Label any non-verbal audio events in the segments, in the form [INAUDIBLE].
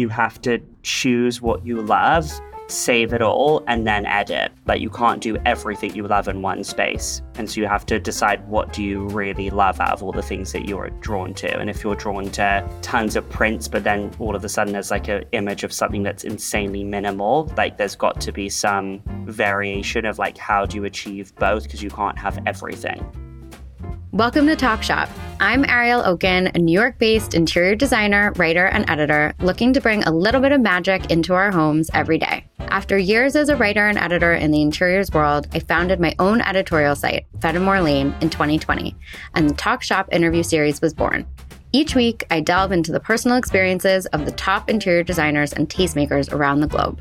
you have to choose what you love save it all and then edit. Like you can't do everything you love in one space. And so you have to decide what do you really love out of all the things that you're drawn to. And if you're drawn to tons of prints, but then all of a sudden there's like an image of something that's insanely minimal, like there's got to be some variation of like how do you achieve both because you can't have everything. Welcome to Talk Shop. I'm Ariel Okin, a New York based interior designer, writer, and editor, looking to bring a little bit of magic into our homes every day. After years as a writer and editor in the interiors world, I founded my own editorial site, Fenimore Lane, in 2020, and the Talk Shop interview series was born. Each week, I delve into the personal experiences of the top interior designers and tastemakers around the globe.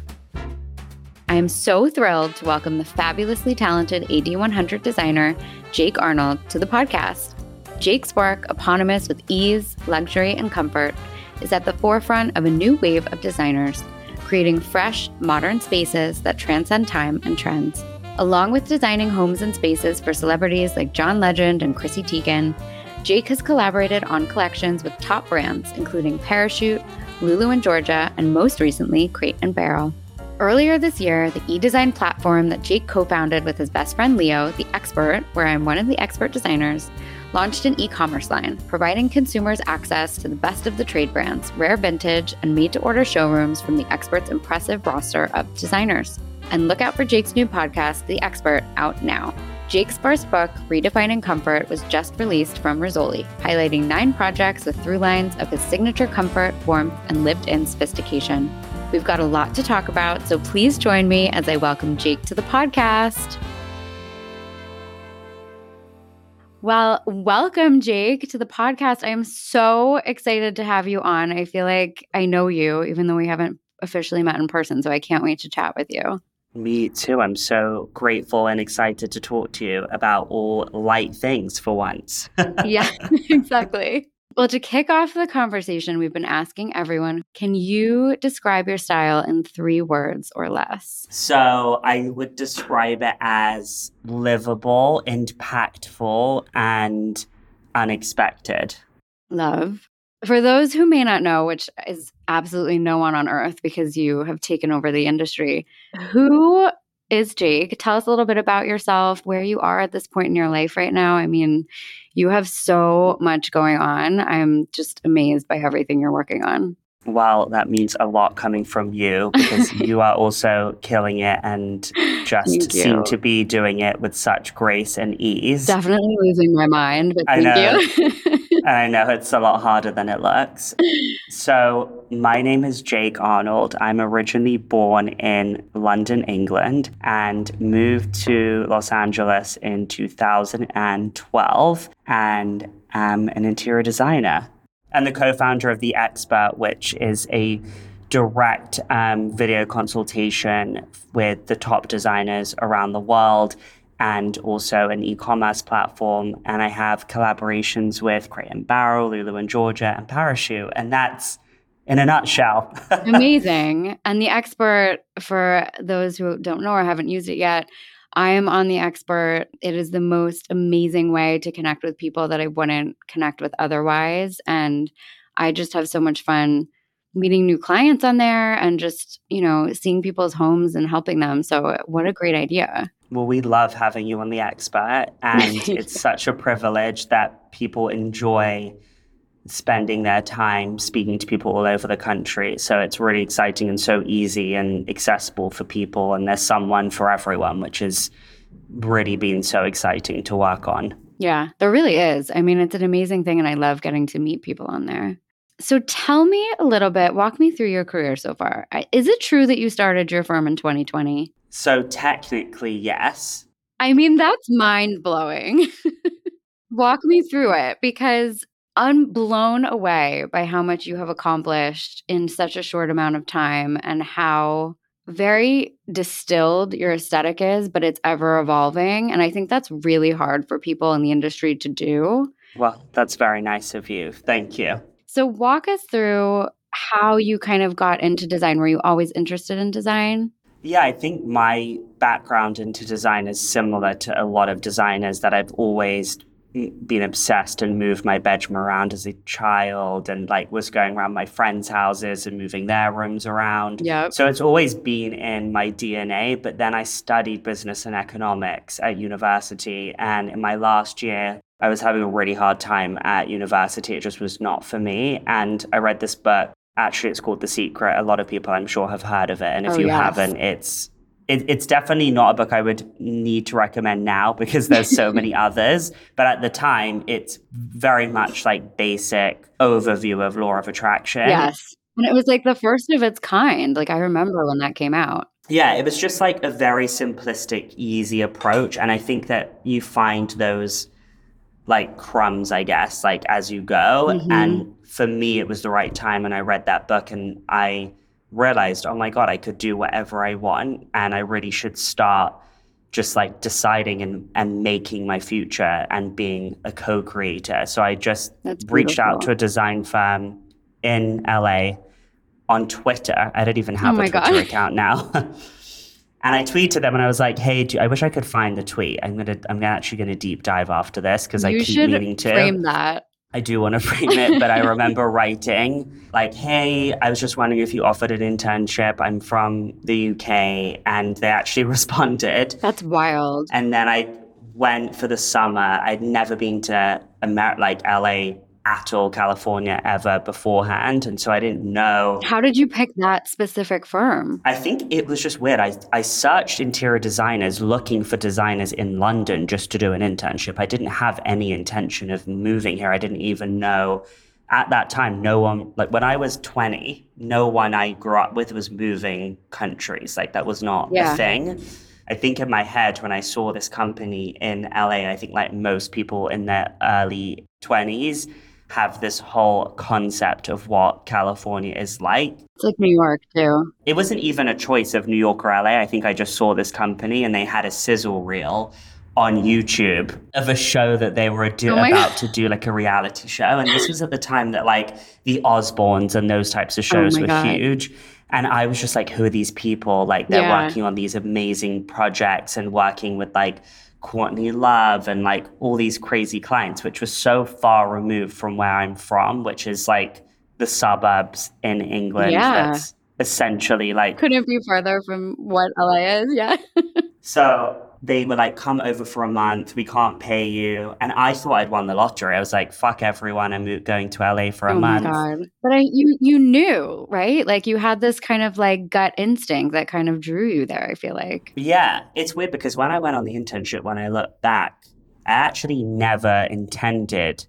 I am so thrilled to welcome the fabulously talented AD100 designer Jake Arnold, to the podcast. Jake's work, eponymous with ease, luxury, and comfort, is at the forefront of a new wave of designers, creating fresh, modern spaces that transcend time and trends. Along with designing homes and spaces for celebrities like John Legend and Chrissy Teigen, Jake has collaborated on collections with top brands including Parachute, Lulu and Georgia, and most recently, Crate and Barrel. Earlier this year, the e-design platform that Jake co-founded with his best friend Leo, The Expert, where I'm one of the expert designers, launched an e-commerce line, providing consumers access to the best of the trade brands, rare vintage, and made-to-order showrooms from The Expert's impressive roster of designers. And look out for Jake's new podcast, The Expert, out now. Jake's first book, Redefining Comfort, was just released from Rizzoli, highlighting nine projects with through lines of his signature comfort, warmth, and lived in sophistication. We've got a lot to talk about, so please join me as I welcome Jake to the podcast. Well, welcome, Jake, to the podcast. I am so excited to have you on. I feel like I know you, even though we haven't officially met in person, so I can't wait to chat with you. Me too. I'm so grateful and excited to talk to you about all light things for once. [LAUGHS] yeah, [LAUGHS] exactly. Well, to kick off the conversation, we've been asking everyone can you describe your style in three words or less? So I would describe it as livable, impactful, and unexpected. Love. For those who may not know, which is absolutely no one on earth because you have taken over the industry, who is Jake? Tell us a little bit about yourself, where you are at this point in your life right now. I mean, you have so much going on. I'm just amazed by everything you're working on. Well, that means a lot coming from you because [LAUGHS] you are also killing it and just seem to be doing it with such grace and ease. Definitely losing my mind, but thank you. [LAUGHS] [LAUGHS] I know it's a lot harder than it looks. So, my name is Jake Arnold. I'm originally born in London, England, and moved to Los Angeles in 2012 and am an interior designer and the co founder of The Expert, which is a direct um, video consultation with the top designers around the world and also an e-commerce platform. And I have collaborations with Crate and Barrel, Lulu and Georgia, and Parachute. And that's in a nutshell. [LAUGHS] Amazing. And the expert, for those who don't know or haven't used it yet, I am on the expert. It is the most amazing way to connect with people that I wouldn't connect with otherwise. And I just have so much fun meeting new clients on there and just, you know, seeing people's homes and helping them. So, what a great idea. Well, we love having you on the expert. And [LAUGHS] it's such a privilege that people enjoy spending their time speaking to people all over the country. So it's really exciting and so easy and accessible for people. And there's someone for everyone, which has really been so exciting to work on. Yeah, there really is. I mean, it's an amazing thing. And I love getting to meet people on there. So tell me a little bit, walk me through your career so far. Is it true that you started your firm in 2020? So technically, yes. I mean, that's mind blowing. [LAUGHS] walk me through it because I'm blown away by how much you have accomplished in such a short amount of time and how very distilled your aesthetic is, but it's ever evolving. And I think that's really hard for people in the industry to do. Well, that's very nice of you. Thank you. So, walk us through how you kind of got into design. Were you always interested in design? Yeah, I think my background into design is similar to a lot of designers that I've always been obsessed and moved my bedroom around as a child and like was going around my friends' houses and moving their rooms around. Yeah. So it's always been in my DNA. But then I studied business and economics at university. And in my last year, I was having a really hard time at university. It just was not for me. And I read this book. Actually, it's called The Secret. A lot of people, I'm sure, have heard of it. And if Oh, you yes. haven't, it's it, it's definitely not a book I would need to recommend now [LAUGHS] because there's so [LAUGHS] many others. But at the time, it's very much like basic overview of law of attraction. Yes. And it was like the first of its kind. Like I remember when that came out. Yeah, it was just like a very simplistic, easy approach. And I think that you find those like crumbs, I guess, like as you go. Mhm. And for me, it was the right time. And I read that book and I realized, oh my God, I could do whatever I want. And I really should start just like deciding and, and making my future and being a co creator. So I just reached out to a design firm in LA on Twitter. I don't even have Oh a Twitter God. account now. [LAUGHS] and I tweeted them and I was like, "Hey, do, I wish I could find the tweet. I'm gonna, I'm actually gonna deep dive after this because I keep meaning to. frame that. I do want to frame it, but I remember [LAUGHS] writing like, "Hey, I was just wondering if you offered an internship. I'm from the UK," and they actually [LAUGHS] responded. That's wild. And then I went for the summer. I'd never been to Amer- like LA at all, California ever beforehand, and so I didn't know. How did you pick that specific firm? I think it was just weird. I, I searched interior designers looking for designers in London just to do an internship. I didn't have any intention of moving here. I didn't even know at that time, no one, like when I was 20, no one I grew up with was moving countries. Like that was not Yeah. a thing. I think in my head, when I saw this company in LA, I think like most people in their early 20s have this whole concept of what California is like It's like New York too. it wasn't even a choice of New York or LA. I think I just saw this company and they had a sizzle reel on YouTube of a show that they were do- Oh about God. to do like a reality show. And this was at the time that like the Osbournes and those types of oh shows Oh were God. huge. And I was just like, who are these people? Like they're Yeah. working on these amazing projects and working with like Courtney Love and like all these crazy clients, which was so far removed from where I'm from, which is like the suburbs in England. Yeah. That's essentially like Couldn't be further from what LA is. Yeah. [LAUGHS] so they were like, come over for a month. We can't pay you. And I thought I'd won the lottery. I was like, fuck everyone. I'm going to LA for a oh month. But I you you knew, right? Like you had this kind of like gut instinct that kind of drew you there, I feel like. Yeah, it's weird because when I went on the internship, when I look back, I actually never intended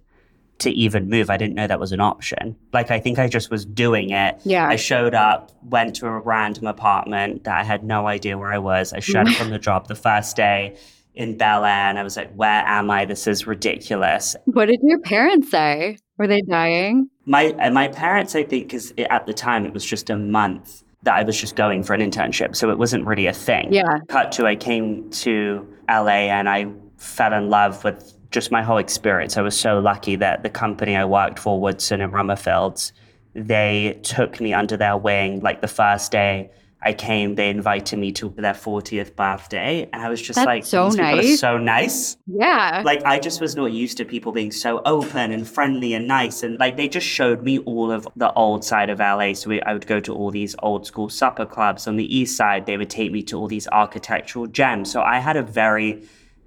to even move. I didn't know that was an option. Like, I think I just was doing it. Yeah. I showed up, went to a random apartment that I had no idea where I was. I showed up from the job the first day in Bel Air and I was like, where am I? This is ridiculous. What did your parents say? Were they dying? My uh, my parents, I think, because at the time it was just a month that I was just going for an internship, so it wasn't really a thing. Yeah. Cut to, I came to LA and I fell in love with just my whole experience. I was so lucky that the company I worked for, Woodson and Rummerfield's, they took me under their wing. Like the first day I came, they invited me to their 40th birthday, and I was just That's like, so these people are nice. so nice Yeah. like I just was not used to people being so open and friendly and nice and like they just showed me all of the old side of LA so we, I would go to all these old school supper clubs on the east side they would take me to all these architectural gems so I had a very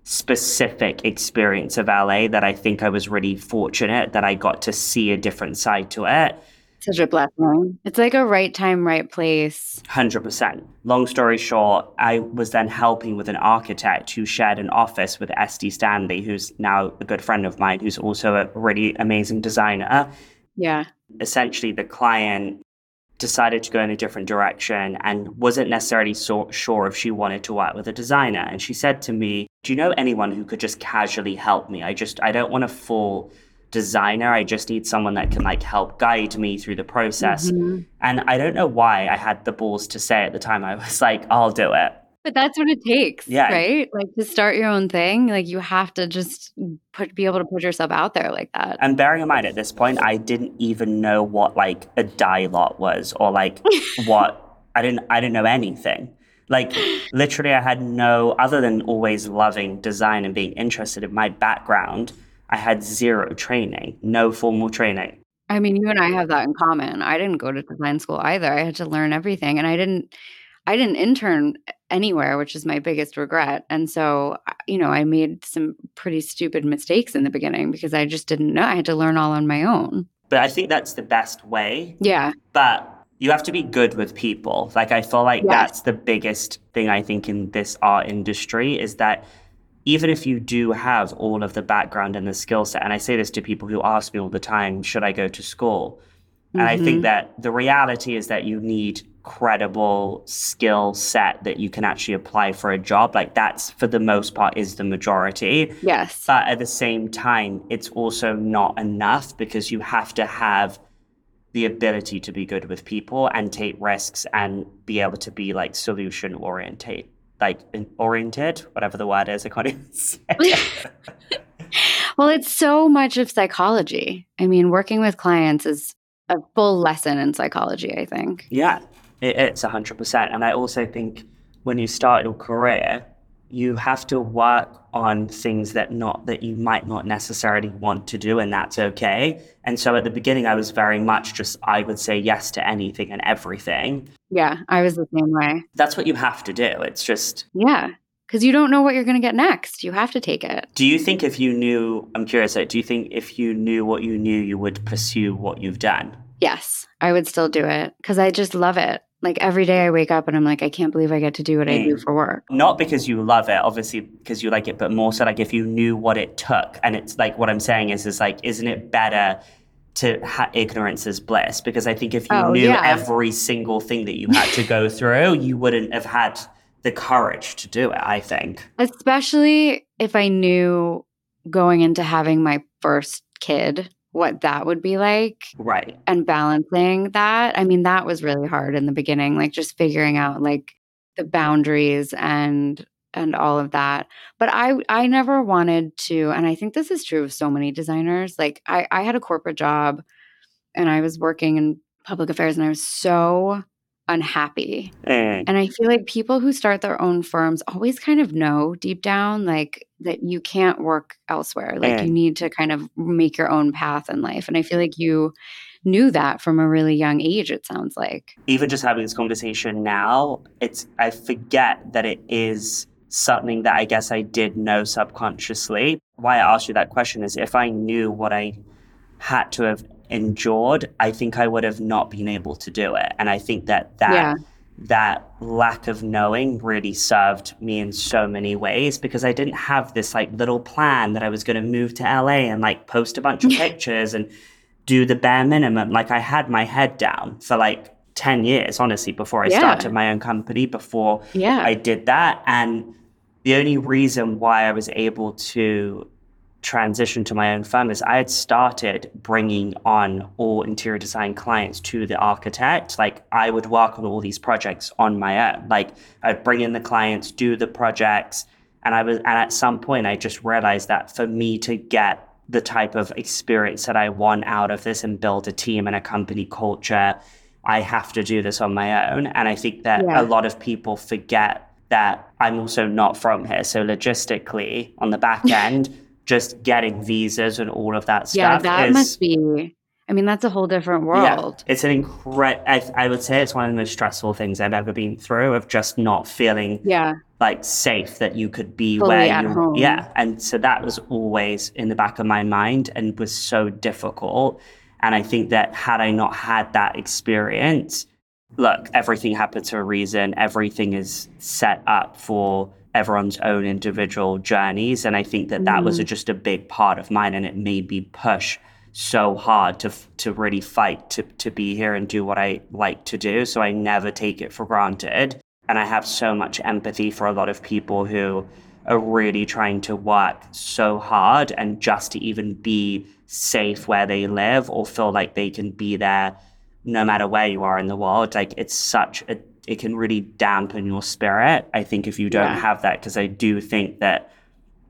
specific experience of LA that I think I was really fortunate that I got to see a different side to it Such a blessing. It's like a right time, right place. 100%. Long story short, I was then helping with an architect who shared an office with Estee Stanley, who's now a good friend of mine, who's also a really amazing designer. Yeah. Essentially, the client decided to go in a different direction and wasn't necessarily so sure if she wanted to work with a designer. And she said to me, Do you know anyone who could just casually help me? I just, I don't want a full designer. I just need someone that can like help guide me through the process. Mhm. And I don't know why I had the balls to say at the time. I was like, I'll do it. But that's what it takes, Yeah. right? Like to start your own thing, like you have to just put be able to put yourself out there like that. And bearing in mind at this point, I didn't even know what like a dye lot was or like what [LAUGHS] I didn't I didn't know anything. Like literally I had no other than always loving design and being interested in my background I had zero training, no formal training. I mean, you and I have that in common. I didn't go to design school either. I had to learn everything and I didn't I didn't intern anywhere, which is my biggest regret. And so, you know, I made some pretty stupid mistakes in the beginning because I just didn't know. I had to learn all on my own. But I think that's the best way. Yeah. But you have to be good with people. Like I feel like Yes. that's the biggest thing I think in this art industry is that even if you do have all of the background and the skill set, and I say this to people who ask me all the time, should I go to school? And I Mhm. think that the reality is that you need credible skill set that you can actually apply for a job. Like that's for the most part is the majority. Yes. But at the same time, it's also not enough because you have to have the ability to be good with people and take risks and be able to be like solution oriented, like oriented, whatever the word is. I can't even [LAUGHS] say. [LAUGHS] Well, it's so much of psychology. I mean, working with clients is a full lesson in psychology, I think. yeah, it, it's 100%. And I also think when you start your career, you have to work on things that not that you might not necessarily want to do and that's okay and so at the beginning i was very much just i would say yes to anything and everything Yeah, I was the same way. that's what you have to do. It's just, Yeah. Because you don't know what you're going to get next. You have to take it. do you think if you knew, I'm curious, like, do you think if you knew what you knew, you would pursue what you've done? Yes, I would still do it because I just love it. Like every day I wake up and I'm like, I can't believe I get to do what I do Mm. for work. Not because you love it, obviously because you like it, but more so like if you knew what it took. And it's like, what I'm saying is, is like, isn't it better to ha- ignorance is bliss? Because I think if you Oh, knew yeah. every single thing that you had to go through, you wouldn't have had the courage to do it, I think. Especially if I knew going into having my first kid what that would be like Right. and balancing that. I mean, that was really hard in the beginning, like just figuring out like the boundaries and and all of that. But I I never wanted to, and I think this is true of so many designers. Like I, I had a corporate job and I was working in public affairs and I was so unhappy. Mm. And I feel like people who start their own firms always kind of know deep down like that you can't work elsewhere. Like Mm. you need to kind of make your own path in life. And I feel like you knew that from a really young age it sounds like. even just having this conversation now, it's I forget that it is something that I guess I did know subconsciously. Why I asked you that question is if I knew what I had to have endured, I think I would have not been able to do it. And I think that that Yeah. that lack of knowing really served me in so many ways because I didn't have this like little plan that I was going to move to LA and like post a bunch of [LAUGHS] pictures and do the bare minimum. Like I had my head down for like 10 years, honestly, before I Yeah. started my own company, before Yeah. I did that. And the only reason why I was able to transition to my own firm is I had started bringing on all interior design clients to the architect. Like I would work on all these projects on my own. Like I'd bring in the clients, do the projects, and I was and at some point I just realized that for me to get the type of experience that I want out of this and build a team and a company culture, I have to do this on my own. And I think that Yeah. a lot of people forget that I'm also not from here. So logistically, on the back [LAUGHS] end, just getting visas and all of that stuff yeah, that is must be I mean, that's a whole different world. yeah, it's an incredible. I, I would say it's one of the most stressful things I've ever been through of just not feeling Yeah. like safe that you could be Fully where at you home. yeah and so that was always in the back of my mind and was so difficult and i think that had i not had that experience look everything happens for a reason everything is set up for everyone's own individual journeys and i think that that was Mhm. just a big part of mine and it made me push so hard to to really fight to to be here and do what I like to do so I never take it for granted and I have so much empathy for a lot of people who are really trying to work so hard and just to even be safe where they live or feel like they can be there no matter where you are in the world like it's such a it can really dampen your spirit I think if you don't Yeah. have that because I do think that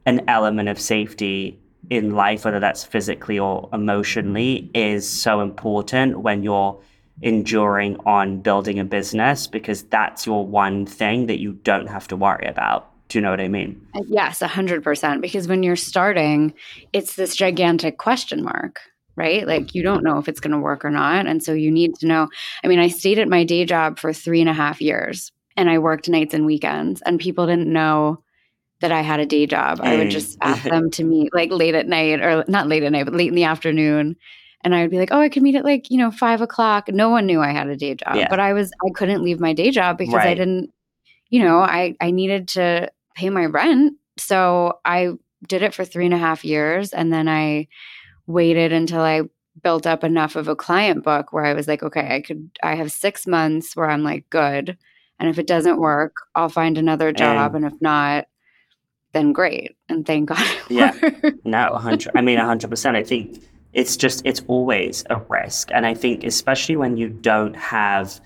an element of safety in life, whether that's physically or emotionally, is so important when you're enduring on building a business because that's your one thing that you don't have to worry about Do you know what I mean? Yes, 100%. Because when you're starting, it's this gigantic question mark, right? Mm. Like you don't know if it's going to work or not. And so you need to know. I mean, I stayed at my day job for three and a half years and I worked nights and weekends, and people didn't know that I had a day job. I would just ask them to meet like late at night or not late at night, but late in the afternoon. And I would be like, oh, I could meet at like, you know, five o'clock. No one knew I had a day job, Yeah. but I was, I couldn't leave my day job because I didn't, you know, I, I needed to pay my rent. So I did it for three and a half years. And then I waited until I built up enough of a client book where I was like, okay, I could, I have six months where I'm like, good. And if it doesn't work, I'll find another job. And, if not, then great. And thank God. Yeah. worked. No, 100. I mean, 100%. I think it's just, it's always a risk. And I think, especially when you don't have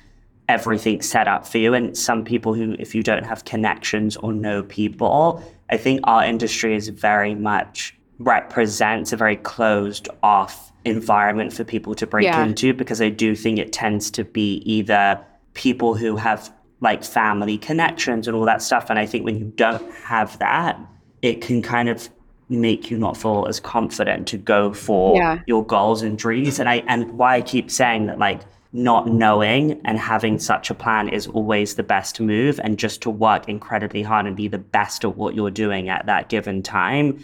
everything set up for you, and some people who, if you don't have connections or know people, I think our industry is very much represents a very closed off environment for people to break Yeah. into because I do think it tends to be either people who have like family connections and all that stuff. And I think when you don't have that, it can kind of make you not feel as confident to go for Yeah. your goals and dreams. And I and why I keep saying that like not knowing and having such a plan is always the best move and just to work incredibly hard and be the best at what you're doing at that given time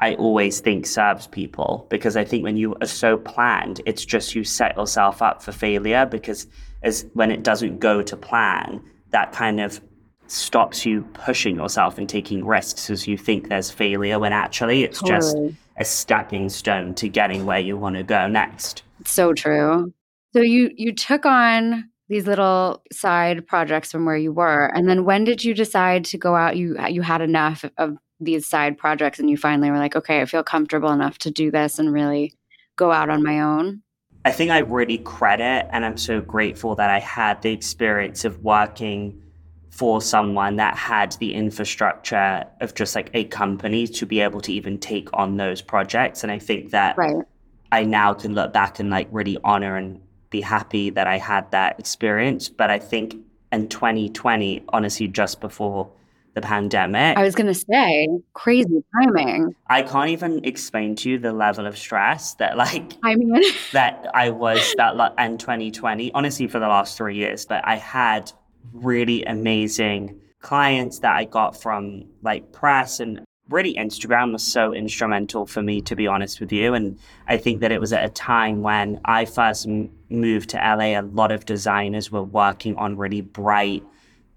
I always think serves people because I think when you are so planned, it's just you set yourself up for failure because as when it doesn't go to plan, that kind of stops you pushing yourself and taking risks as you think there's failure when actually it's just a stepping stone to getting where you want to go next. So true. So you you took on these little side projects from where you were, and then when did you decide to go out? You you had enough of these side projects, and you finally were like, okay, I feel comfortable enough to do this and really go out on my own. I think I really credit and I'm so grateful that I had the experience of working for someone that had the infrastructure of just like a company to be able to even take on those projects. And I think that Right. I now can look back and like really honor and be happy that I had that experience. But I think in 2020, honestly, just before the pandemic, I was gonna say crazy timing. I can't even explain to you the level of stress that like I mean, [LAUGHS] that I was that lo- in 2020, honestly, for the last three years. But I had really amazing clients that I got from like press and really Instagram was so instrumental for me, to be honest with you. And I think that it was at a time when I first m- moved to LA, a lot of designers were working on really bright,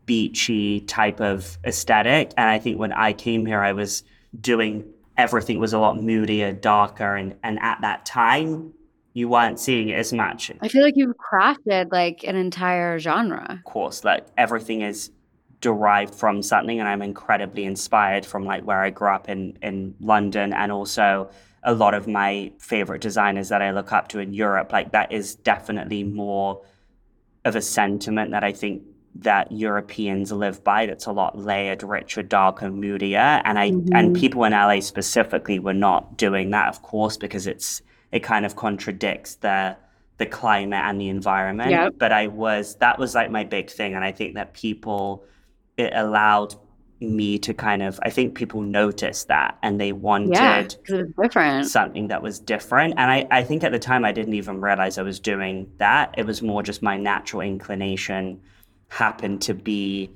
beachy type of aesthetic. And I think when I came here, I was doing everything was a lot moodier, darker, and and at that time, you weren't seeing it as much. I feel like you've crafted like an entire genre. Of course, like everything is derived from something, and I'm incredibly inspired from like where I grew up in in London, and also a lot of my favorite designers that I look up to in Europe. Like that is definitely more of a sentiment that I think that Europeans live by. That's a lot layered, richer, darker, moodier, and I and Mhm. people in LA specifically were not doing that, of course, because it's it kind of contradicts the the climate and the environment. Yep. But I was that was like my big thing, and I think that people it allowed me to kind of I think people noticed that and they wanted Yeah, because it was different. something that was different. And I, I think at the time I didn't even realize I was doing that. It was more just my natural inclination happened to be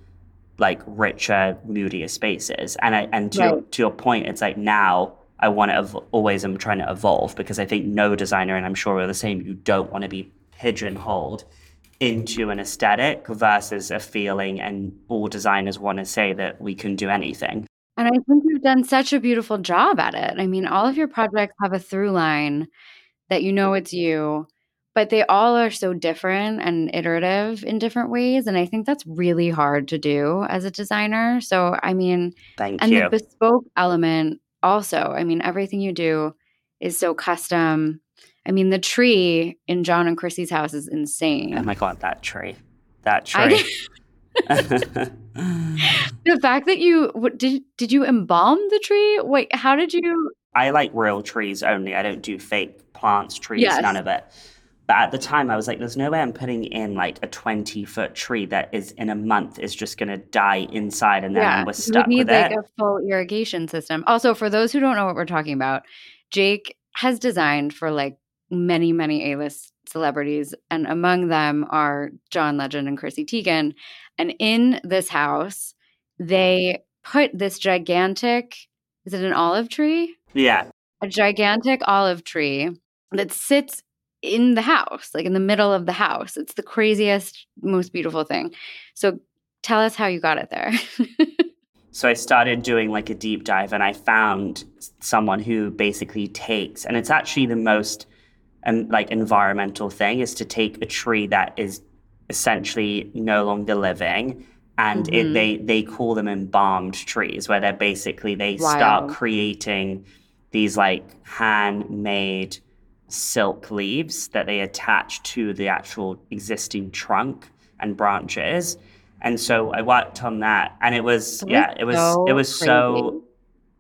like richer, moodier spaces. And I and to your, to your point, it's like now I want to ev- always am trying to evolve because I think no designer, and I'm sure we're the same, you don't want to be pigeonholed into an aesthetic versus a feeling and all designers want to say that we can do anything. And I think you've done such a beautiful job at it. I mean, all of your projects have a through line that you know it's you, but they all are so different and iterative in different ways. And I think that's really hard to do as a designer. So, I mean, Thank and you. the bespoke element also, I mean, everything you do is so custom. I mean, the tree in John and Chrissy's house is oh insane. Oh my god, that tree. That tree. [LAUGHS] [LAUGHS] the fact that you what, did did you embalm the tree? Wait, how did you I like real trees only. I don't do fake plants, trees, Yes. none of it. But at the time, I was like, there's no way I'm putting in like a 20 foot tree that is in a month is just going to die inside and then yeah, we're stuck you would need with like it. a full irrigation system. Also, for those who don't know what we're talking about, Jake has designed for like many, many A-list celebrities, and among them are John Legend and Chrissy Teigen. And in this house, they put this gigantic, is it an olive tree? yeah. A gigantic olive tree that sits in the house, like in the middle of the house. It's the craziest, most beautiful thing. So tell us how you got it there. [LAUGHS] So I started doing like a deep dive and I found someone who basically takes, and it's actually the most um, like environmental thing is to take a tree that is essentially no longer living and it, Mhm. they they call them embalmed trees where they're basically they Wild. start creating these like handmade silk leaves that they attach to the actual existing trunk and branches and so i worked on that and it was That yeah it was so it was so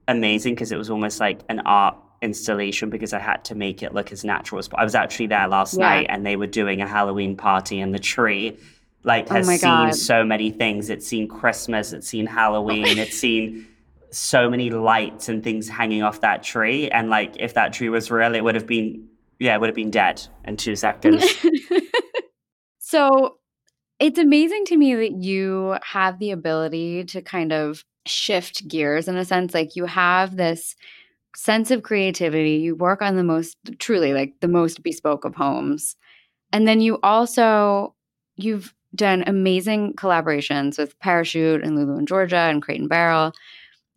amazing because it was almost like an art installation because I had to make it look as natural as possible. I was actually there last Yeah. night and they were doing a Halloween party and the tree like Oh has seen God. so many things. It's seen Christmas, it's seen Halloween, [LAUGHS] it's seen so many lights and things hanging off that tree. And like if that tree was real, it would have been yeah, would have been dead in two seconds. [LAUGHS] so it's amazing to me that you have the ability to kind of shift gears in a sense. Like you have this sense of creativity. You work on the most, truly, like the most bespoke of homes. And then you also, you've done amazing collaborations with Parachute and Lulu and Georgia and Crate and Barrel.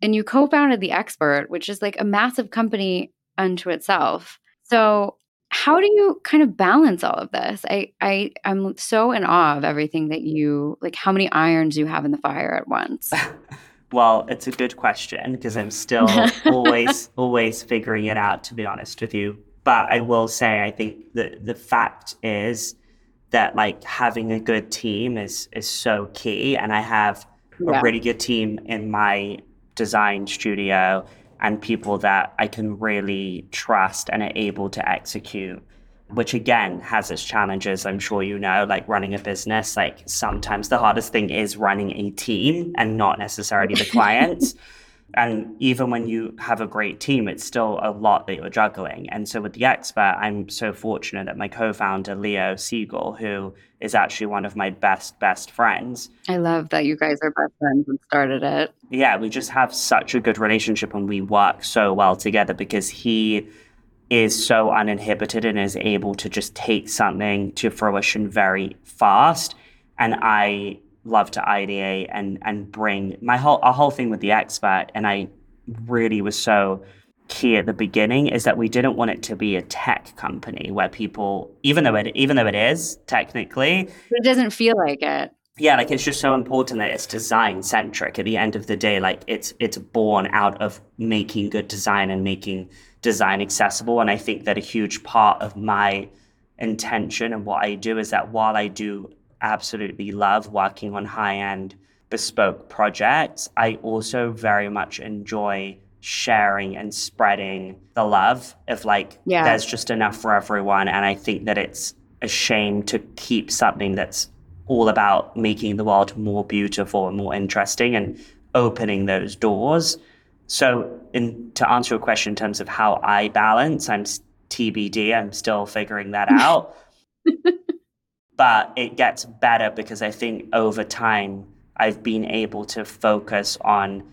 And you co founded The Expert, which is like a massive company unto itself. So, how do you kind of balance all of this? I, I, I'm so in awe of everything that you like. How many irons you have in the fire at once? [LAUGHS] Well, it's a good question because I'm still [LAUGHS] always always figuring it out to be honest with you. But I will say I think the the fact is that like having a good team is is so key and I have Yeah. a really good team in my design studio and people that I can really trust and are able to execute which again has its challenges i'm sure you know like running a business like sometimes the hardest thing is running a team and not necessarily the [LAUGHS] clients and even when you have a great team it's still a lot that you're juggling and so with the expert i'm so fortunate that my co-founder leo Seigal who is actually one of my best best friends I love that you guys are best friends and started it. yeah, we just have such a good relationship and we work so well together because he is so uninhibited and is able to just take something to fruition very fast. And I love to ideate and and bring my whole our whole thing with the expert and I really was so key at the beginning is that we didn't want it to be a tech company where people even though it even though it is technically it doesn't feel like it. yeah like it's just so important that it's design centric at the end of the day like it's it's born out of making good design and making design accessible and i think that a huge part of my intention and what i do is that while i do absolutely love working on high end bespoke projects i also very much enjoy sharing and spreading the love of like Yeah. there's just enough for everyone and i think that it's a shame to keep something that's all about making the world more beautiful and more interesting and opening those doors. So, in, to answer your question in terms of how I balance, I'm TBD. I'm still figuring that [LAUGHS] out. But it gets better because I think over time I've been able to focus on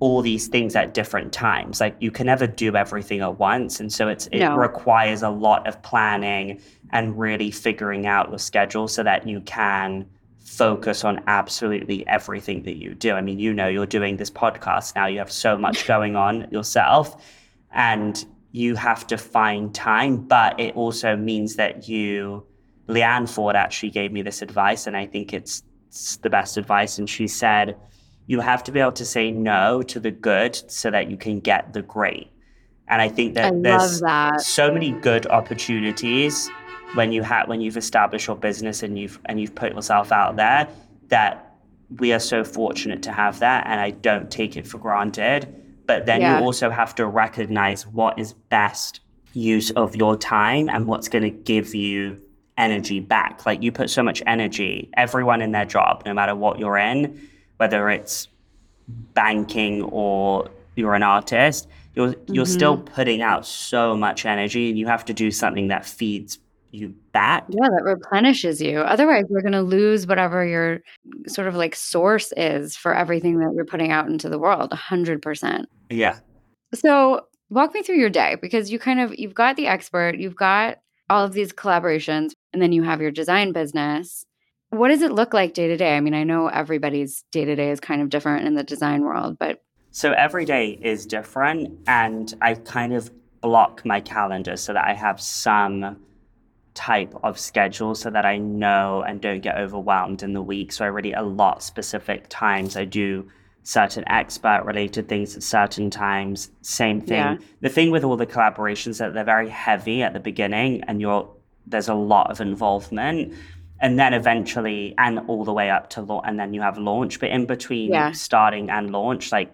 all these things at different times. Like you can never do everything at once, and so it's it No. requires a lot of planning and really figuring out your schedule so that you can focus on absolutely everything that you do. I mean, you know, you're doing this podcast now. You have so much [LAUGHS] going on yourself, and you have to find time. But it also means that you, Leanne Ford actually gave me this advice, and I think it's, it's the best advice. And she said, you have to be able to say no to the good so that you can get the great. And I think that I there's that. so many good opportunities when you have when you've established your business and you've and you've put yourself out there that we are so fortunate to have that and I don't take it for granted. But then Yeah. you also have to recognize what is best use of your time and what's going to give you energy back. Like you put so much energy, everyone in their job, no matter what you're in, whether it's banking or you're an artist, you're you're mm-hmm. still putting out so much energy and you have to do something that feeds you back. Yeah, that replenishes you. Otherwise, you're going to lose whatever your sort of like source is for everything that you're putting out into the world, 100%. Yeah. So, walk me through your day because you kind of you've got the expert, you've got all of these collaborations, and then you have your design business. What does it look like day to day? I mean, I know everybody's day to day is kind of different in the design world, but so every day is different, and I kind of block my calendar so that I have some type of schedule so that I know and don't get overwhelmed in the week. So I really allot specific times. I do certain expert related things at certain times. Same thing. Yeah. The thing with all the collaborations that they're very heavy at the beginning and you're there's a lot of involvement. And then eventually and all the way up to launch and then you have launch. But in between yeah. starting and launch, like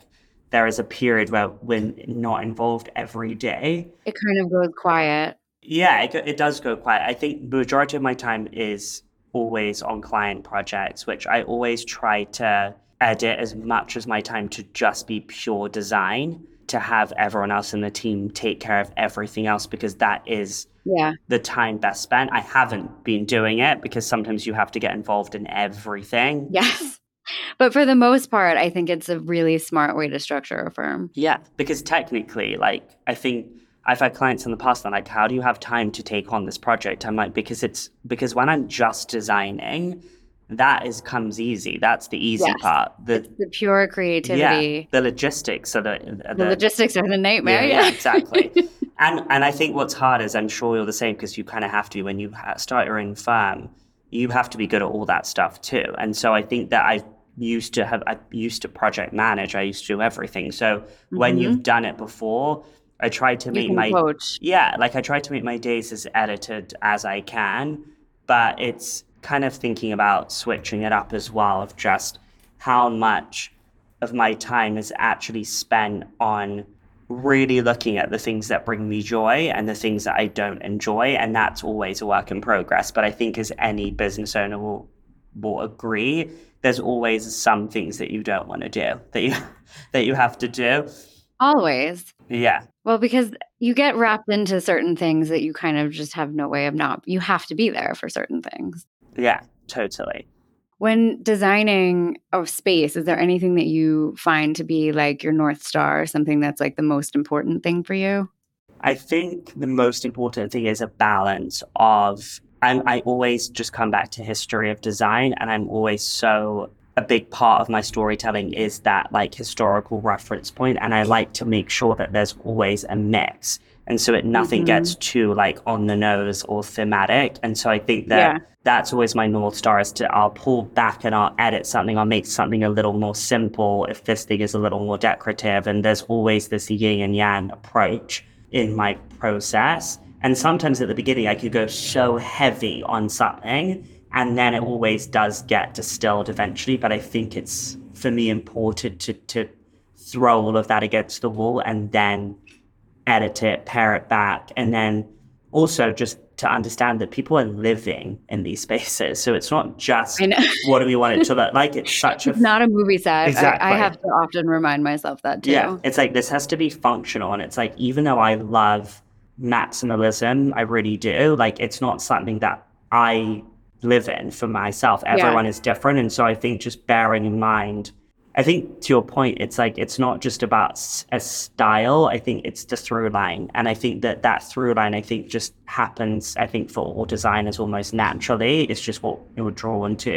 there is a period where we're not involved every day. It kind of goes quiet. Yeah, it, it does go quiet. I think majority of my time is always on client projects, which I always try to edit as much as my time to just be pure design, to have everyone else in the team take care of everything else because that is yeah. the time best spent. I haven't been doing it because sometimes you have to get involved in everything. Yes. But for the most part, I think it's a really smart way to structure a firm. Yeah, because technically, like, I think I've had clients in the past that are like, how do you have time to take on this project? I'm like, because it's because when I'm just designing, that is comes easy. That's the easy yes. part. The, the pure creativity. Yeah, the logistics are the, the, the logistics are the nightmare. Yeah, yeah exactly. [LAUGHS] and and I think what's hard is I'm sure you're the same because you kind of have to when you start your own firm, you have to be good at all that stuff too. And so I think that I used to have I used to project manage. I used to do everything. So mm-hmm. when you've done it before, I try to make my coach. yeah, like I try to make my days as edited as I can, but it's kind of thinking about switching it up as well of just how much of my time is actually spent on really looking at the things that bring me joy and the things that I don't enjoy. And that's always a work in progress. But I think as any business owner will will agree, there's always some things that you don't want to do that you [LAUGHS] that you have to do. Always. Yeah. Well, because you get wrapped into certain things that you kind of just have no way of not you have to be there for certain things. Yeah, totally. When designing a space, is there anything that you find to be like your North Star, something that's like the most important thing for you? I think the most important thing is a balance of, and I always just come back to history of design, and I'm always so a big part of my storytelling is that like historical reference point and i like to make sure that there's always a mix and so it nothing mm-hmm. gets too like on the nose or thematic and so i think that yeah. That's always my north star is to i'll pull back and i'll edit something i'll make something a little more simple if this thing is a little more decorative and there's always this yin and yang approach in my process and sometimes at the beginning i could go so heavy on something and then it always does get distilled eventually. But I think it's for me important to to throw all of that against the wall and then edit it, pare it back, and then also just to understand that people are living in these spaces. So it's not just [LAUGHS] what do we want it to look like. It's such it's not a movie set. Exactly. I, I, have to often remind myself that too. Yeah. It's like this has to be functional. And it's like even though I love maximalism, I really do, like it's not something that I live in for myself. Everyone yeah. is different. And so I think just bearing in mind, I think to your point, it's like, it's not just about a style. I think it's the through line. And I think that that through line, I think just happens, I think for all designers almost naturally. It's just what you're drawn to.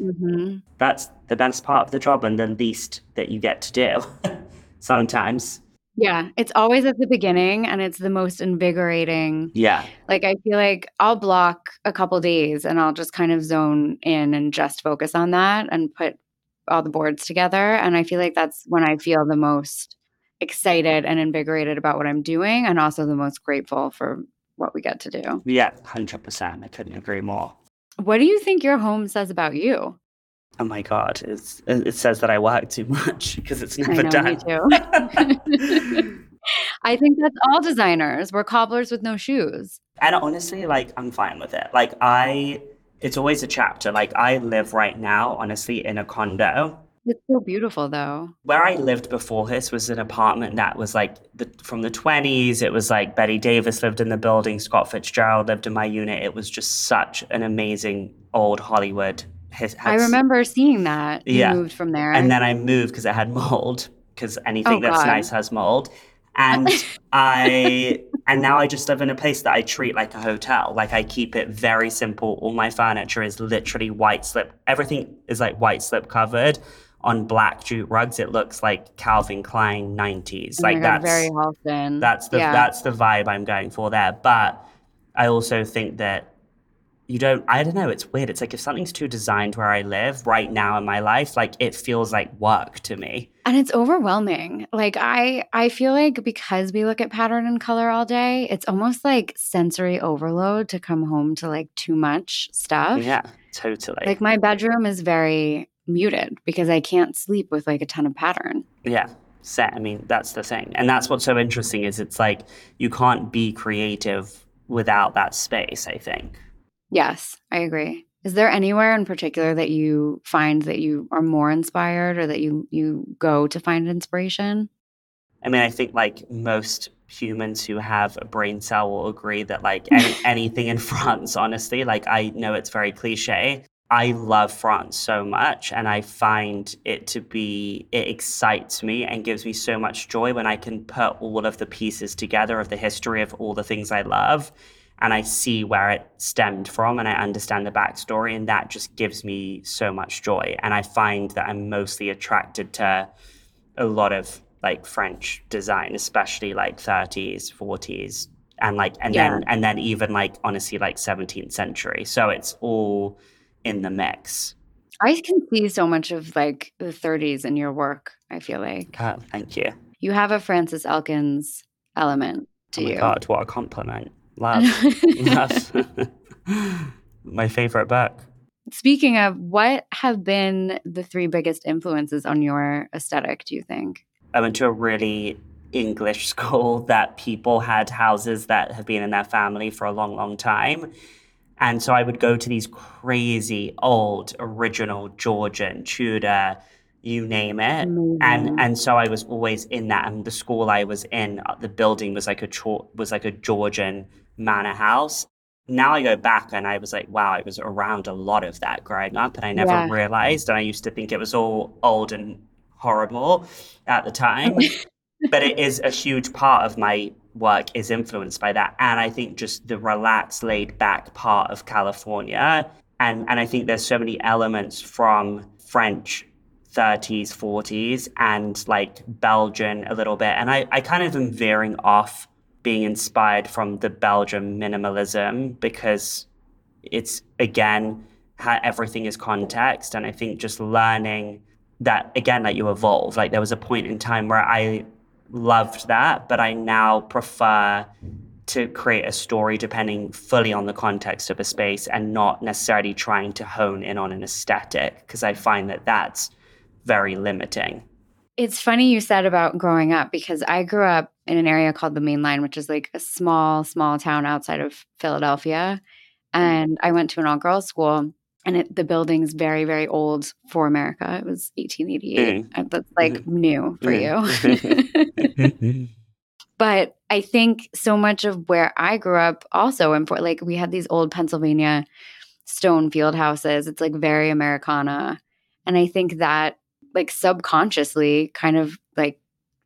Mm-hmm. That's the best part of the job and the least that you get to do [LAUGHS] sometimes. Yeah, it's always at the beginning and it's the most invigorating. Yeah. Like I feel like I'll block a couple days and I'll just kind of zone in and just focus on that and put all the boards together and I feel like that's when I feel the most excited and invigorated about what I'm doing and also the most grateful for what we get to do. Yeah, 100%. I couldn't agree more. What do you think your home says about you? oh my god, it's, it says that I work too much because it's never know, done. [LAUGHS] I think that's all designers. We're cobblers with no shoes. And honestly, like I'm fine with it. Like I it's always a chapter. Like I live right now, honestly, in a condo. It's so beautiful though. Where I lived before this was an apartment that was like the, from the 20s. It was like Bette Davis lived in the building, Scott Fitzgerald lived in my unit. It was just such an amazing old Hollywood. His, I remember seeing that. You yeah. moved from there. And then I moved because it had mold, because anything oh, that's God. nice has mold. And [LAUGHS] I and now I just live in a place that I treat like a hotel. Like I keep it very simple. All my furniture is literally white slip. Everything is like white slip covered on black jute rugs. It looks like Calvin Klein 90s. Oh like God, that's very often. That's the yeah. that's the vibe I'm going for there. But I also think that you don't i don't know it's weird. It's like if something's too designed where i live right now in my life like it feels like work to me. And it's overwhelming. Like i i feel like because we look at pattern and color all day it's almost like sensory overload to come home to like too much stuff. Yeah totally. Like my bedroom is very muted because i can't sleep with like a ton of pattern. Yeah set i mean that's the thing. And that's what's so interesting is it's like you can't be creative without that space i think Yes, I agree. Is there anywhere in particular that you find that you are more inspired or that you you go to find inspiration? I mean, I think like most humans who have a brain cell will agree that like [LAUGHS] any, anything in France, honestly, like I know it's very cliche. I love France so much and I find it to be it excites me and gives me so much joy when I can put all of the pieces together of the history of all the things I love and I see where it stemmed from and I understand the backstory. And that just gives me so much joy. And I find that I'm mostly attracted to a lot of like French design, especially like 30s, 40s, and like, and yeah. then, and then even like honestly, like 17th century. So it's all in the mix. I can see so much of like the 30s in your work, I feel like. Oh, thank you. You have a Frances Elkins element to oh my you. God, what a compliment. Love. Love. [LAUGHS] [LAUGHS] My favorite book. Speaking of, what have been the three biggest influences on your aesthetic, do you think? I went to a really English [LAUGHS] school that people had houses that have been in their family for a long, long time. And so I would go to these crazy old original Georgian Tudor you name it. Mm-hmm. And and so I was always in that. And the school I was in, uh, the building was like a was like a Georgian manor house. Now I go back and I was like, wow, I was around a lot of that growing up, and I never yeah. realized. And I used to think it was all old and horrible at the time. [LAUGHS] but it is a huge part of my work is influenced by that. And I think just the relaxed, laid back part of California. And and I think there's so many elements from French 30s, 40s, and like Belgian a little bit. And I, I kind of am veering off being inspired from the Belgian minimalism because it's, again, how everything is context. And I think just learning that, again, like you evolve. Like there was a point in time where I loved that, but I now prefer to create a story depending fully on the context of a space and not necessarily trying to hone in on an aesthetic because I find that that's very limiting. It's funny you said about growing up because I grew up in an area called the Main Line, which is like a small, small town outside of Philadelphia. And I went to an all girls school, and it, the building's very, very old for America. It was 1888. Mm. That's like mm. new for mm. you. [LAUGHS] [LAUGHS] but I think so much of where I grew up also, in Fort, like we had these old Pennsylvania stone field houses. It's like very Americana. And I think that like subconsciously kind of like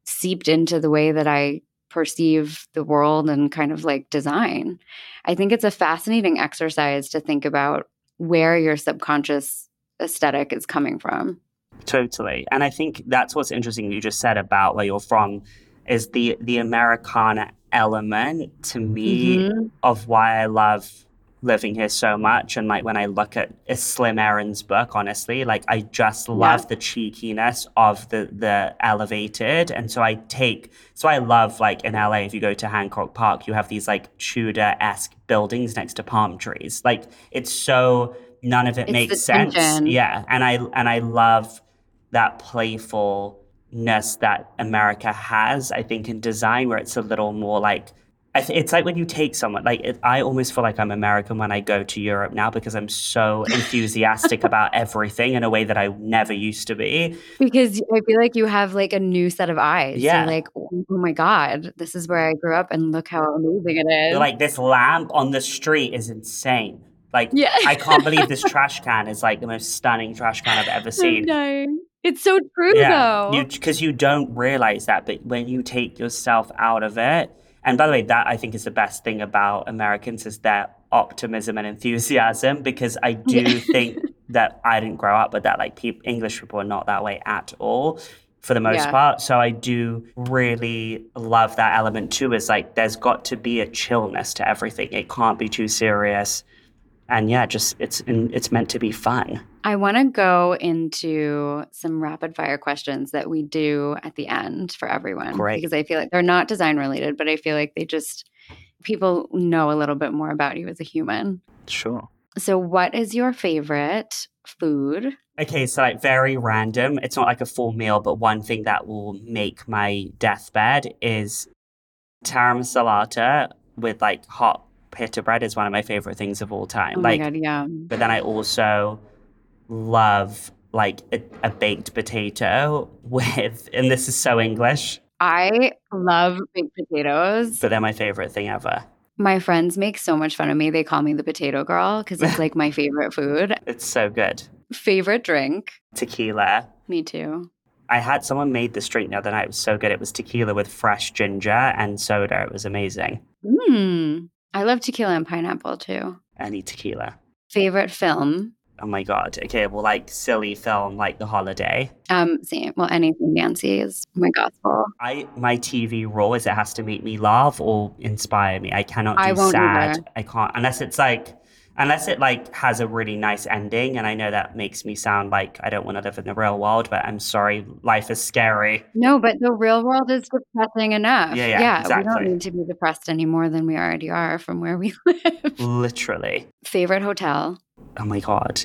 seeped into the way that I perceive the world and kind of like design. I think it's a fascinating exercise to think about where your subconscious aesthetic is coming from. Totally. And I think that's what's interesting you just said about where you're from is the the Americana element to me mm-hmm. of why I love living here so much. And like when I look at Slim Aarons book, honestly, like I just love yeah. the cheekiness of the the elevated. And so I take so I love like in LA, if you go to Hancock Park, you have these like Tudor esque buildings next to palm trees. Like it's so none of it it's makes sense. Tension. Yeah. And I and I love that playfulness that America has, I think, in design where it's a little more like th- it's like when you take someone like it, I almost feel like I'm American when I go to Europe now because I'm so [LAUGHS] enthusiastic about everything in a way that I never used to be. Because I feel like you have like a new set of eyes. Yeah. You're like, oh, oh my God, this is where I grew up and look how amazing it is. Like this lamp on the street is insane. Like Yeah. I can't believe this [LAUGHS] trash can is like the most stunning trash can I've ever seen. No. It's so true though. you because you don't realize that, but when you take yourself out of it, and by the way, that I think is the best thing about Americans is their optimism and enthusiasm. Because I do Yeah. [LAUGHS] think that I didn't grow up with that. Like people, English people are not that way at all. For the most Yeah. part. So I do really love that element too. Is like there's got to be a chillness to everything. It can't be too serious. And yeah, just it's it's meant to be fun. I want to go into some rapid fire questions that we do at the end for everyone. Great. Because I feel like they're not design related, but I feel like they just, people know a little bit more about you as a human. Sure. So, what is your favorite food? Okay, so like very random. It's not like a full meal, but one thing that will make my deathbed is taramasalata with like hot pita bread is one of my favorite things of all time. Oh like, my God, yeah. but then I also love like a, a baked potato [LAUGHS] with, and this is so English, I love baked potatoes. but they're my favorite thing ever. My friends make so much fun of me. They call me the potato girl because it's like my [LAUGHS] favorite food. It's so good. Favorite drink? Tequila. Me too. I had someone made this drink the other night. It was so good. It was tequila with fresh ginger and soda. It was amazing. Mm. I love tequila and pineapple too. Any tequila. Favorite film? Oh my god. Okay, well, like silly film like The Holiday. Um, same. Well, anything Nancy is my gospel. I my TV rule is it has to make me laugh or inspire me. I cannot do I won't sad. either. I can't unless it's like unless it like has a really nice ending. And I know that makes me sound like I don't want to live in the real world, but I'm sorry, life is scary. No, but the real world is depressing enough. Yeah, yeah, We exactly. don't need to be depressed any more than we already are from where we [LAUGHS] live. Literally. Favorite hotel? Oh my god.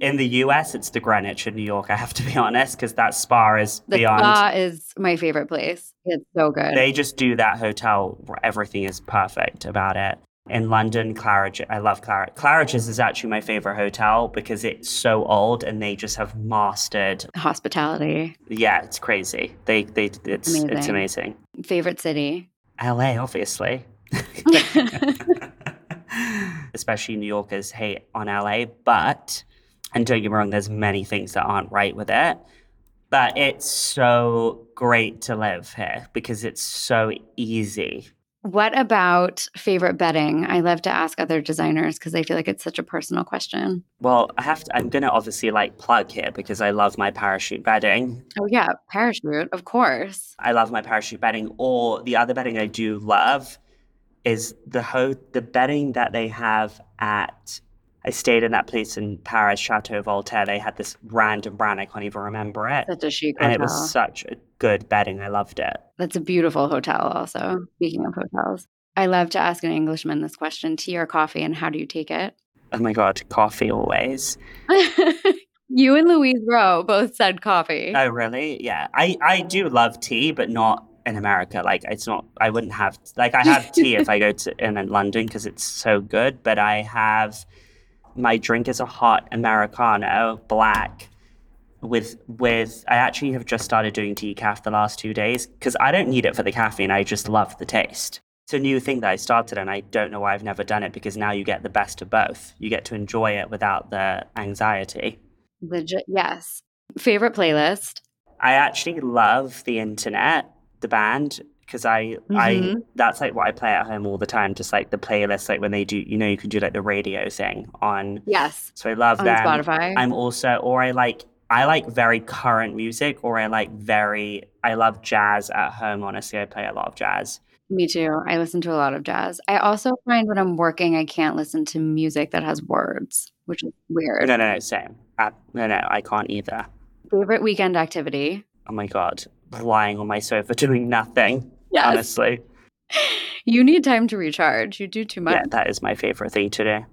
In the US, it's the Greenwich in New York. I have to be honest, because that spa is The beyond. spa is my favorite place. It's so good. They just do that hotel where everything is perfect about it. In London, Claridge, I love Claridge. Claridge's is actually my favorite hotel because it's so old and they just have mastered. Hospitality. Yeah, it's crazy. They, they, it's, it's Amazing. amazing. Favorite city? LA, obviously. [LAUGHS] [LAUGHS] Especially New Yorkers hate on LA, but, and don't get me wrong, there's many things that aren't right with it. But it's so great to live here because it's so easy. What about favorite bedding? I love to ask other designers because I feel like it's such a personal question. Well, I have to, I'm going to obviously like plug here because I love my parachute bedding. Oh, yeah, parachute, of course. I love my parachute bedding. Or the other bedding I do love is the ho- the bedding that they have at. I stayed in that place in Paris, Chateau Voltaire. They had this random brand. I can't even remember it. Such a chic And hotel. it was such a good bedding. I loved it. That's a beautiful hotel, also. Speaking of hotels, I love to ask an Englishman this question tea or coffee, and how do you take it? Oh my God, coffee always. [LAUGHS] you and Louise Roe both said coffee. Oh, really? Yeah. I, I do love tea, but not in America. Like, it's not, I wouldn't have, like, I have tea if I go to in, in London because it's so good, but I have, my drink is a hot Americano, black. With with, I actually have just started doing decaf the last two days because I don't need it for the caffeine. I just love the taste. It's a new thing that I started, and I don't know why I've never done it because now you get the best of both. You get to enjoy it without the anxiety. Legit, yes. Favorite playlist? I actually love the internet, the band, because I I Mhm. that's like what I play at home all the time. Just like the playlist, like when they do, you know, you can do like the radio thing on. Yes. So I love that. Spotify. I'm also, or I like, I like very current music, or I like very, I love jazz at home. Honestly, I play a lot of jazz. Me too. I listen to a lot of jazz. I also find when I'm working, I can't listen to music that has words, which is weird. No, no, no, same. Uh, no, no, I can't either. Favorite weekend activity? Oh my god, lying on my sofa [LAUGHS] doing nothing. Yes. Honestly, You need time to recharge. You do too much. yeah, that is my favorite thing today.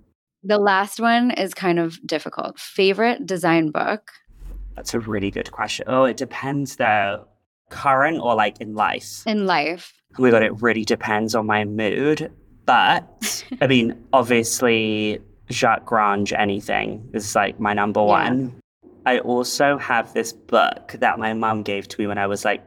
The last one is kind of difficult. Favorite design book? That's a really good question. Oh, it depends though. current or like in life? In life. Oh my god, it really depends on my mood. But [LAUGHS] I mean, obviously, Jacques Grange, anything is like my number Yeah. one. I also have this book that my mum gave to me when I was like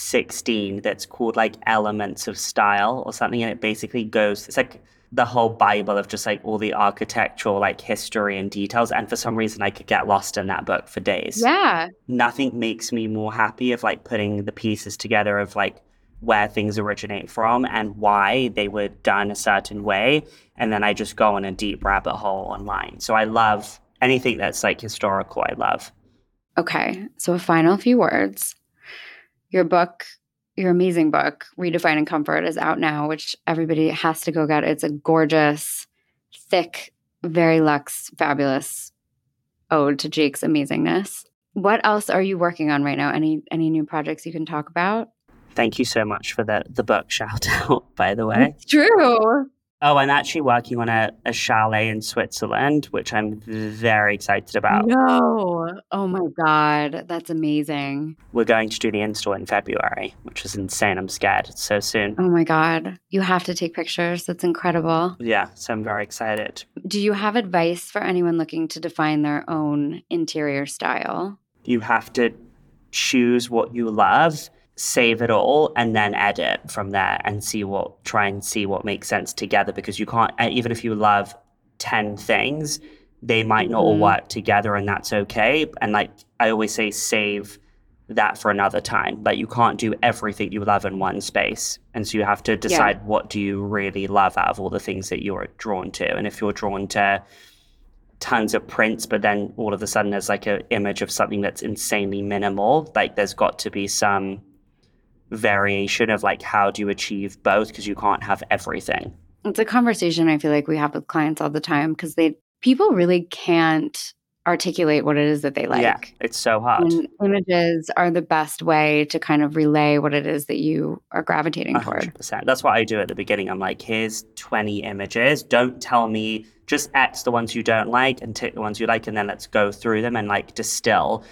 16 that's called like Elements of Style or something. And it basically goes, it's like the whole Bible of just like all the architectural like history and details. And for some reason, I could get lost in that book for days Yeah. nothing makes me more happy of like putting the pieces together of like where things originate from and why they were done a certain way and then i just go on a deep rabbit hole online so i love anything that's like historical i love Okay. So, a final few words. Your book, your amazing book, Redefining Comfort, is out now, which everybody has to go get. It's a gorgeous, thick, very luxe, fabulous ode to Jake's amazingness. What else are you working on right now? Any any new projects you can talk about? thank you so much for the the book shout [LAUGHS] out by the way It's true. Oh i'm actually working on a, a chalet in switzerland which i'm very excited about No. Oh my God. That's amazing. we're going to do the install in february which is insane i'm scared it's so soon Oh my God. You have to take pictures. That's incredible. yeah so i'm very excited Do you have advice for anyone looking to define their own interior style? you have to choose what you love, save it all, and then edit from there and see what, try and see what makes sense together because you can't, uh, even if you love 10 things, they might not all Mhm. work together and that's okay. And like I always say, save that for another time. Like you can't do everything you love in one space. And so you have to decide what do you really love out of all the things that you're drawn to. And if you're drawn to tons of prints, but then all of a sudden there's like an image of something that's insanely minimal. Like there's got to be some variation of like how do you achieve both because you can't have everything. It's a conversation I feel like we have with clients all the time because they people really can't articulate what it is that they like. yeah, it's so hard. And images are the best way to kind of relay what it is that you are gravitating A toward. hundred percent. That's what I do at the beginning. I'm like, here's 20 images. Don't tell me just X the ones you don't like and tick the ones you like, and then let's go through them and like distill.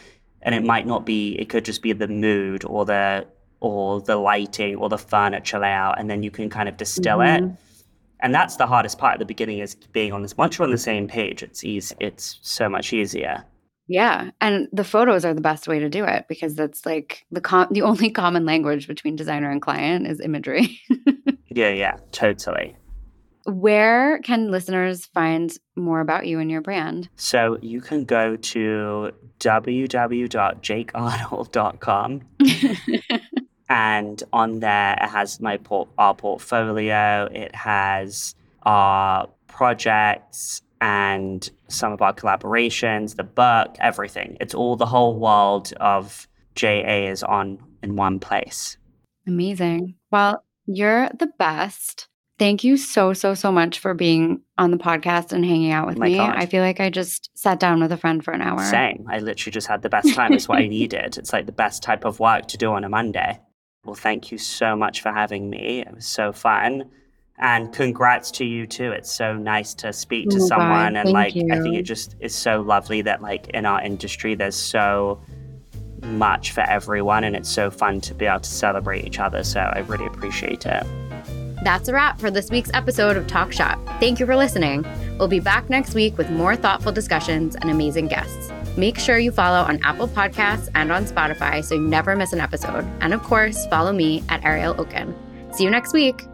And it might not be. It could just be the mood or the or the lighting or the furniture layout, and then you can kind of distill it. Mhm. And that's the hardest part at the beginning is being on this. Once you're on the same page, it's easy. It's so much easier. Yeah, and the photos are the best way to do it because that's like the com- the only [LAUGHS] common language between designer and client is imagery. [LAUGHS] Yeah, yeah, totally. Where can listeners find more about you and your brand? So you can go to www.jakearnold.com [LAUGHS] and on there it has my our portfolio it has our projects and some of our collaborations the book everything it's all the whole world of ja is on in one place Amazing. Well, you're the best. Thank you so, so, so much for being on the podcast and hanging out with me. God. I feel like I just sat down with a friend for an hour. same i literally just had the best time it's what i [LAUGHS] needed it's like the best type of work to do on a monday well thank you so much for having me. It was so fun. And congrats to you too. It's so nice to speak to Oh my God, someone and thank like i think it just is so lovely that like in our industry there's so much for everyone and it's so fun to be able to celebrate each other. So i really appreciate it. That's a wrap for this week's episode of Talk Shop. Thank you for listening. We'll be back next week with more thoughtful discussions and amazing guests. Make sure you follow on Apple Podcasts and on Spotify so you never miss an episode. And of course, follow me at Ariel Okin. See you next week.